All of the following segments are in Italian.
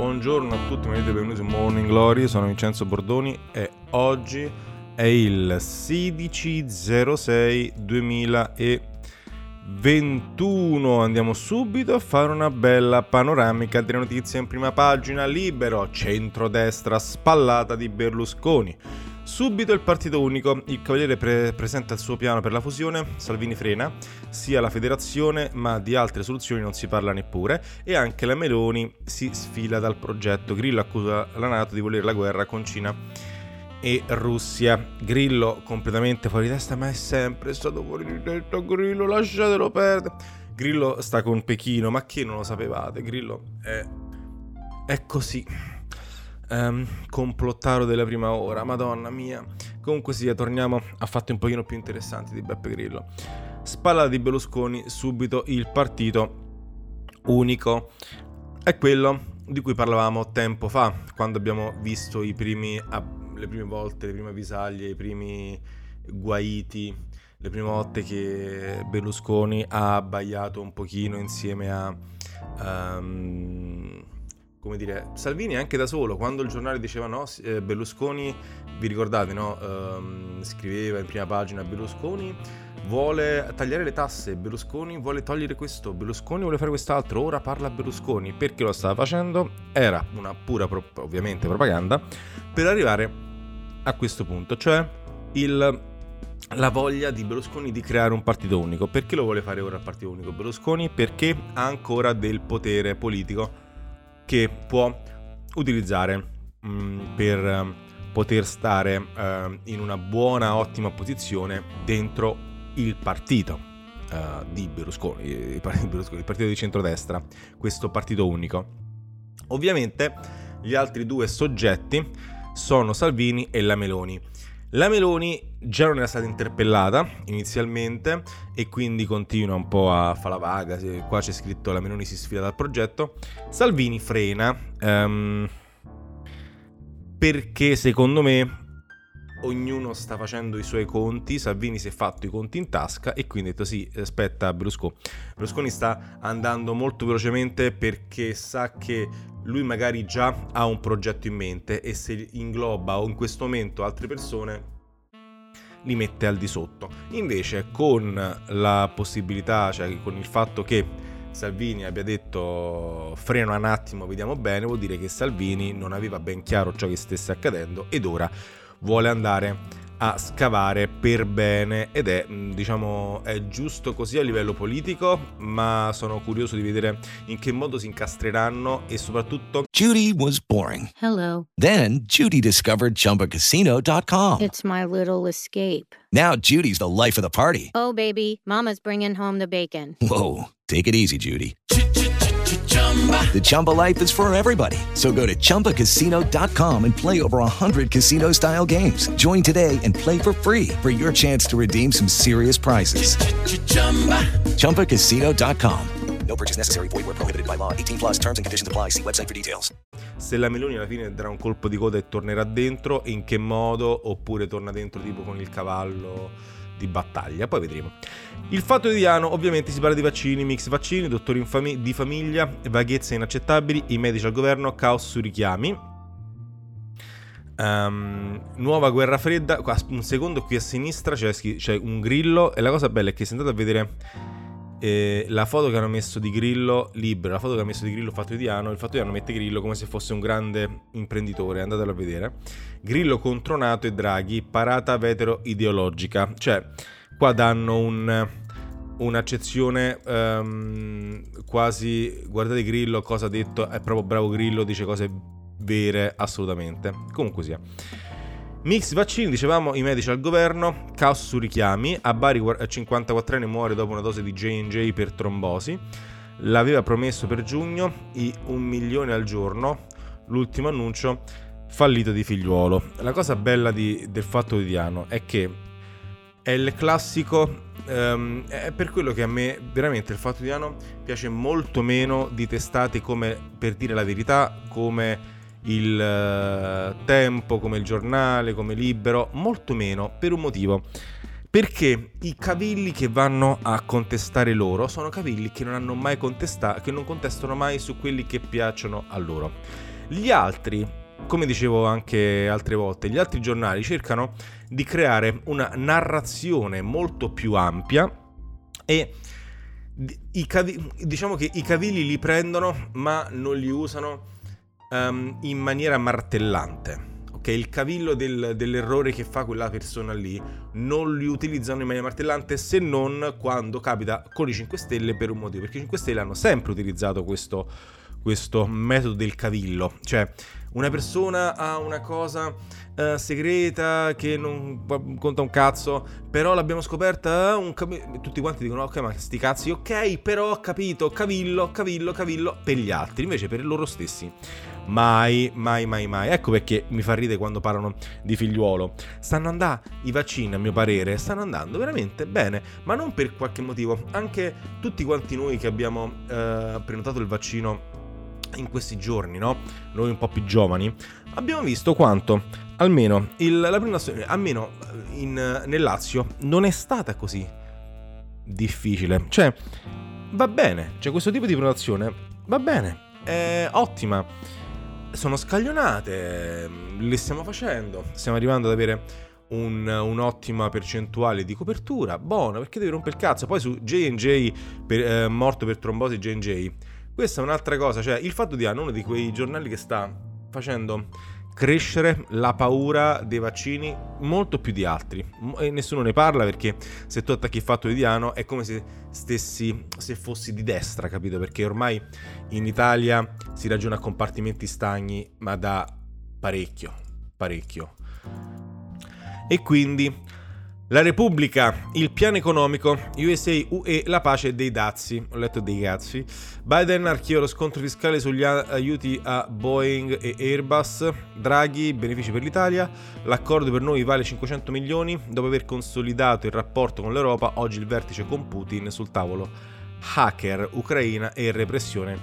Buongiorno a tutti, benvenuti su Morning Glory, sono Vincenzo Bordoni e oggi è il 16-06-2021. Andiamo subito a fare una bella panoramica delle notizie in prima pagina. Libero, centrodestra spallata di Berlusconi. Subito il partito unico, il Cavaliere pre- presenta il suo piano per la fusione, Salvini frena, sia la federazione ma di altre soluzioni non si parla neppure. E anche la Meloni si sfila dal progetto, Grillo accusa la Nato di volere la guerra con Cina e Russia. Grillo completamente fuori testa ma è sempre stato fuori di testa, Grillo lasciatelo perdere. Grillo sta con Pechino, ma che non lo sapevate? Grillo è, è così um, complottaro della prima ora, madonna mia. Comunque sia, torniamo a fatti un pochino più interessanti di Beppe Grillo. Spalla di Berlusconi, subito il partito unico. È quello di cui parlavamo tempo fa, quando abbiamo visto primi, le prime volte, le prime avvisaglie, i primi guaiti, le prime volte che Berlusconi ha abbaiato un pochino insieme a... Um, come dire, Salvini anche da solo, quando il giornale diceva no, eh, Berlusconi, vi ricordate, no? Um, scriveva in prima pagina Berlusconi vuole tagliare le tasse, Berlusconi vuole togliere questo, Berlusconi vuole fare quest'altro, ora parla Berlusconi, perché lo stava facendo? Era una pura, ovviamente, propaganda, per arrivare a questo punto, cioè il la voglia di Berlusconi di creare un partito unico. Perché lo vuole fare ora il partito unico Berlusconi? Perché ha ancora del potere politico che può utilizzare mm, per uh, poter stare uh, in una buona, ottima posizione dentro il partito uh, di Berlusconi, il partito di centrodestra, questo partito unico. Ovviamente gli altri due soggetti sono Salvini e la Meloni. La Meloni già non era stata interpellata inizialmente e quindi continua un po' a fare la vaga. Qua c'è scritto la Meloni si sfida dal progetto. Salvini frena um, perché secondo me ognuno sta facendo i suoi conti, Salvini si è fatto i conti in tasca e quindi ha detto sì, aspetta Berlusconi. Berlusconi sta andando molto velocemente perché sa che lui magari già ha un progetto in mente e se ingloba o in questo momento altre persone li mette al di sotto. Invece con la possibilità, cioè con il fatto che Salvini abbia detto freno un attimo, vediamo bene, vuol dire che Salvini non aveva ben chiaro ciò che stesse accadendo ed ora vuole andare a scavare per bene ed è mm, diciamo è giusto così a livello politico ma sono curioso di vedere in che modo si incastreranno e soprattutto Judy was boring. Hello. Then Judy discovered chumbacasino.com it's my little escape. Now Judy's the life of the party. Oh baby mama's bringing home the bacon. Whoa take it easy Judy The Chumba life is for everybody. So go to ChumbaCasino.com and play over 100 casino style games. Join today and play for free for your chance to redeem some serious prizes. Ch-ch-chumba. ChumbaCasino.com. No purchase necessary. Void where prohibited by law. 18 plus terms and conditions apply. See website for details. Se la Meloni alla fine darà un colpo di coda e tornerà dentro, in che modo? Oppure torna dentro tipo con il cavallo di battaglia, poi vedremo. Il fatto quotidiano, ovviamente si parla di vaccini, mix vaccini, dottori fam- di famiglia, vaghezze inaccettabili, i medici al governo, caos sui richiami. Um, nuova guerra fredda, un secondo qui a sinistra c'è, c'è un grillo e la cosa bella è che se andate a vedere eh, la foto che hanno messo di Grillo libero, la foto che ha messo di Grillo Fatto Fatto Fattoriano mette Grillo come se fosse un grande imprenditore, andatelo a vedere. Grillo contro Nato e Draghi, parata vetero ideologica. Cioè, qua danno un, un'accezione um, quasi, guardate Grillo cosa ha detto, è proprio bravo Grillo, dice cose vere assolutamente. Comunque sia. Mix vaccini, dicevamo, i medici al governo, caos su richiami, a Bari 54enne muore dopo una dose di J&J per trombosi, l'aveva promesso per giugno i un milione al giorno, l'ultimo annuncio fallito di figliuolo. La cosa bella di, del fatto quotidiano è che è il classico Um, è per quello che a me veramente il fatto quotidiano piace molto meno di testate come per dire la verità, come il uh, Tempo, come il giornale, come Libero, molto meno per un motivo. Perché i cavilli che vanno a contestare loro sono cavilli che non hanno mai contestato, che non contestano mai su quelli che piacciono a loro. Gli altri, come dicevo anche altre volte, gli altri giornali cercano di creare una narrazione molto più ampia e cavi- diciamo che i cavilli li prendono ma non li usano um, in maniera martellante ok? Il cavillo del, dell'errore che fa quella persona lì non li utilizzano in maniera martellante se non quando capita con i 5 Stelle per un motivo, perché i 5 Stelle hanno sempre utilizzato questo, questo metodo del cavillo, cioè una persona ha una cosa uh, segreta che non conta un cazzo, però l'abbiamo scoperta, uh, cav- tutti quanti dicono ok ma sti cazzi, ok però ho capito, cavillo, cavillo, cavillo per gli altri, invece per loro stessi Mai, mai, mai, mai. Ecco perché mi fa ridere quando parlano di figliuolo. Stanno andando, i vaccini a mio parere, stanno andando veramente bene, ma non per qualche motivo. Anche tutti quanti noi che abbiamo eh, prenotato il vaccino in questi giorni, no? Noi un po' più giovani, abbiamo visto quanto almeno il, la prenotazione, almeno in, nel Lazio, non è stata così difficile. Cioè, va bene, cioè questo tipo di prenotazione va bene, è ottima sono scaglionate, le stiamo facendo, stiamo arrivando ad avere un, un'ottima percentuale di copertura, buono, perché devi rompere il cazzo. Poi su J&J, per, eh, morto per trombosi J&J, questa è un'altra cosa, cioè il fatto di hanno uno di quei giornali che sta facendo crescere la paura dei vaccini molto più di altri. E nessuno ne parla perché se tu attacchi il fatto di Diano è come se stessi se fossi di destra capito? Perché ormai in Italia si ragiona a compartimenti stagni ma da parecchio parecchio. E quindi la Repubblica, il piano economico, USA, UE, la pace dei dazi. Ho letto dei cazzi. Biden archiva lo scontro fiscale sugli aiuti a Boeing e Airbus. Draghi, benefici per l'Italia. L'accordo per noi vale 500 milioni. Dopo aver consolidato il rapporto con l'Europa, oggi il vertice con Putin sul tavolo. Hacker, Ucraina e repressione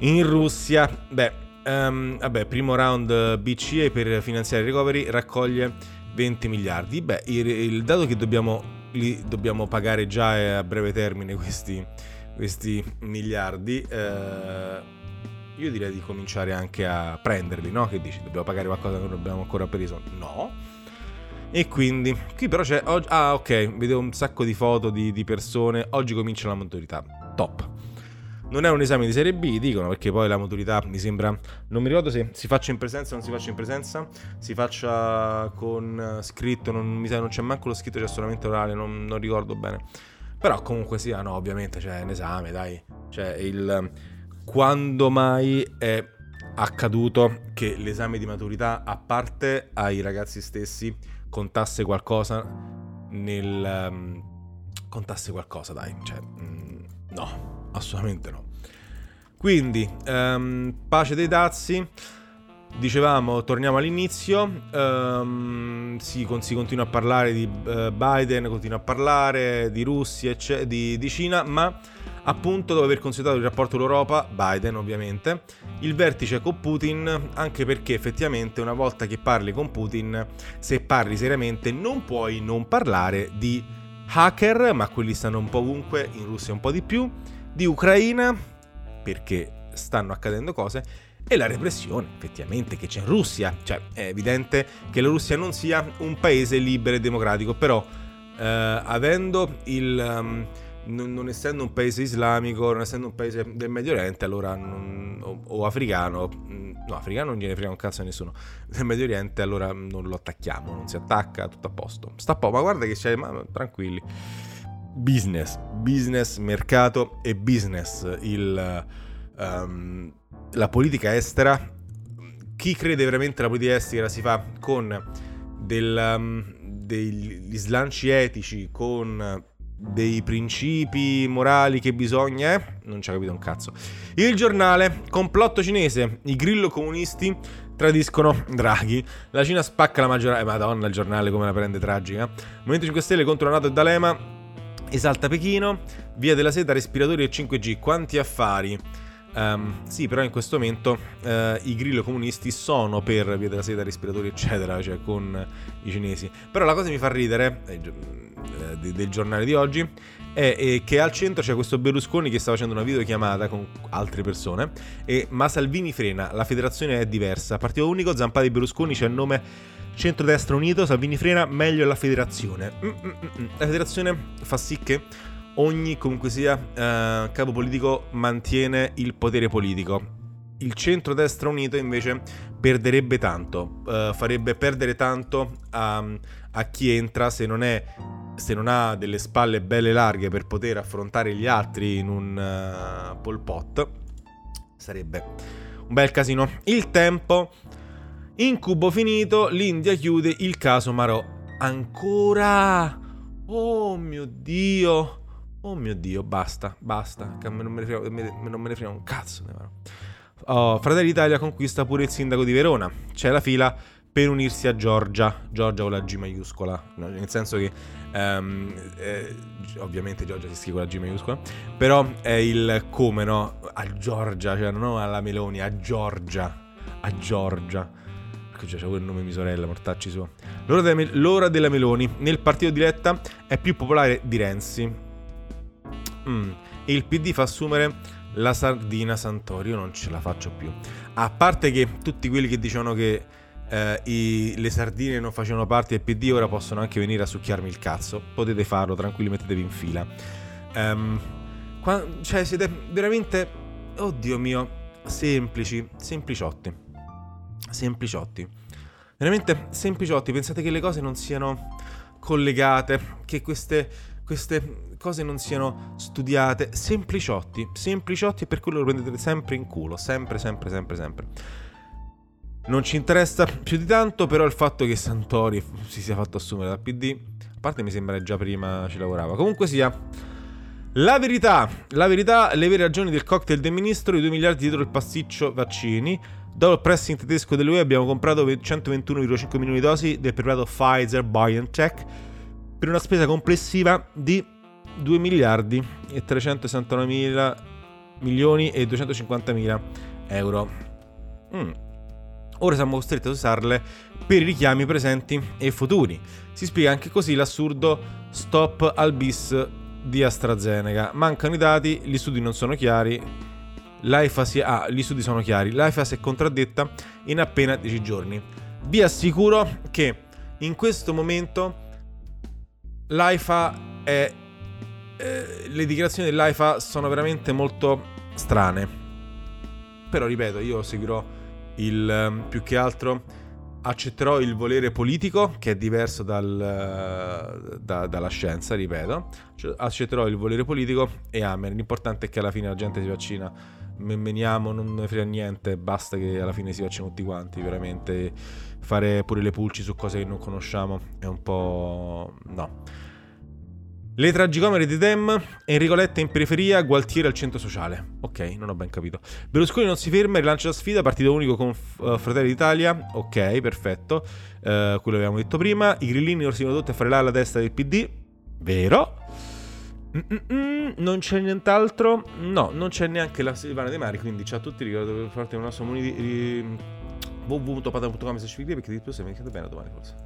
in Russia. Beh, um, vabbè, primo round BCE per finanziare il recovery raccoglie 20 miliardi. Beh, il, il dato che dobbiamo, dobbiamo pagare già a breve termine questi, questi miliardi, eh, io direi di cominciare anche a prenderli, no? Che dici, dobbiamo pagare qualcosa che non abbiamo ancora preso? No. E quindi, qui però c'è... ah, ok, vedo un sacco di foto di, di persone. Oggi comincia la maturità. Top non è un esame di serie B, dicono, perché poi la maturità mi sembra. Non mi ricordo se si faccia in presenza o non si faccia in presenza. Si faccia con scritto, non mi sa, non c'è manco lo scritto, c'è solamente orale, non, non ricordo bene. Però comunque sia, no, ovviamente c'è un esame, dai. Cioè, il. Quando mai è accaduto che l'esame di maturità, a parte ai ragazzi stessi, contasse qualcosa nel. Um, contasse qualcosa, dai. Cioè, mm, no assolutamente no. Quindi, um, pace dei dazi. Dicevamo, torniamo all'inizio, um, si, si, continua a parlare di uh, Biden, continua a parlare di Russia, ecce, di, di, Cina, ma appunto dopo aver considerato il rapporto con l'Europa, Biden ovviamente, il vertice con Putin, anche perché effettivamente una volta che parli con Putin, se parli seriamente, non puoi non parlare di hacker, ma quelli stanno un po' ovunque, in Russia un po' di più, di Ucraina, perché stanno accadendo cose, e la repressione effettivamente che c'è in Russia. Cioè è evidente che la Russia non sia un paese libero e democratico, però eh, avendo il... Um, non, essendo un paese islamico, non essendo un paese del Medio Oriente, allora non, o, o, africano, mm, no, africano non gliene frega un cazzo a nessuno, del Medio Oriente, allora non lo attacchiamo, non si attacca, tutto a posto. Sta po', ma guarda che c'è, ma tranquilli business, business, mercato e business, il, um, la politica estera. Chi crede veramente alla politica estera si fa con del, um, degli slanci etici, con dei principi morali che bisogna, eh? Non ci ha capito un cazzo. Il giornale, complotto cinese, i grillo comunisti tradiscono Draghi. La Cina spacca la maggioranza. Eh, madonna, il giornale come la prende tragica. Movimento 5 Stelle contro Nato e D'Alema. Esalta Pechino. Via della seta, respiratori e 5G. Quanti affari. Um, sì, però in questo momento uh, i grillo comunisti sono per via della seta, respiratori, eccetera, cioè con i cinesi. Però la cosa che mi fa ridere eh, eh del giornale di oggi è, che al centro c'è questo Berlusconi che sta facendo una videochiamata con altre persone, e, ma Salvini frena, la federazione è diversa. Partito unico, Zampati Berlusconi, c'è il nome Centrodestra Unito, Salvini frena, meglio la federazione. Mm-mm-mm. La federazione fa sì che ogni comunque sia eh, capo politico mantiene il potere politico. Il centro-destra unito invece perderebbe tanto, eh, farebbe perdere tanto a, a chi entra se non, è, se non, ha delle spalle belle larghe per poter affrontare gli altri in un uh, Pol. Sarebbe un bel casino. Il tempo, incubo finito, l'India chiude il caso Marò. Ancora? Oh mio Dio! Oh mio dio, basta, basta. Frega, non me ne frega un cazzo. Oh, Fratelli d'Italia conquista pure il sindaco di Verona. C'è la fila per unirsi a Giorgia. Giorgia con la G maiuscola. No, nel senso che. Um, eh, ovviamente Giorgia si scrive con la G maiuscola. Però è il come, no? A Giorgia, cioè non alla Meloni, a Giorgia. A Giorgia. Ecco, c'è pure il nome di sorella, mortacci su. L'ora della Meloni nel partito di Letta è più popolare di Renzi mm, il PD fa assumere la sardina Santori, io non ce la faccio più. A parte che tutti quelli che dicevano che eh, i, le sardine non facevano parte del PD ora possono anche venire a succhiarmi il cazzo, potete farlo tranquilli, mettetevi in fila. Um, qua, cioè siete veramente, oddio mio, semplici, sempliciotti. Sempliciotti. Veramente sempliciotti, pensate che le cose non siano collegate, che queste queste cose non siano studiate, sempliciotti, sempliciotti e per quello lo prendete sempre in culo, sempre, sempre, sempre, sempre. Non ci interessa più di tanto, però il fatto che Santori si sia fatto assumere dal PD, a parte mi sembra già prima ci lavorava, comunque sia... La verità, la verità, le vere ragioni del cocktail del ministro, i 2 miliardi dietro il pasticcio vaccini. Dopo il pressing tedesco dell'UE abbiamo comprato 121,5 milioni di dosi del preparato Pfizer BioNTech per una spesa complessiva di 2 miliardi e 369 mila milioni e 250 mila euro. Mm. Ora siamo costretti a usarle per i richiami presenti e futuri. Si spiega anche così l'assurdo stop al bis di AstraZeneca. Mancano i dati, gli studi non sono chiari. L'AIFA si... Ah, gli studi sono chiari. L'AIFA si è contraddetta in appena 10 giorni. Vi assicuro che in questo momento l'AIFA è... Eh, le dichiarazioni dell'AIFA sono veramente molto strane. Però ripeto, io seguirò il ehm, più che altro accetterò il volere politico, che è diverso dal, da, dalla scienza, ripeto. Cioè, accetterò il volere politico e amen. L'importante è che alla fine la gente si vaccina. Meniamo, non ne frega niente, basta che alla fine si vaccinino tutti quanti, veramente fare pure le pulci su cose che non conosciamo è un po'... no. Le tragicomere di Dem, Enrico Letta in periferia, Gualtieri al centro sociale. Ok, non ho ben capito. Berlusconi non si ferma, rilancia la sfida, partito unico con uh, Fratelli d'Italia. Ok, perfetto. Uh, quello avevamo detto prima. I grillini orsino tutti a fare là alla testa del PD. Vero. Mm-mm, non c'è nient'altro. No, non c'è neanche la Silvana De Mari, quindi ciao a tutti, ricordo farti un nostro monito www.pata.com se ci perché di più se mi chiede bene domani forse.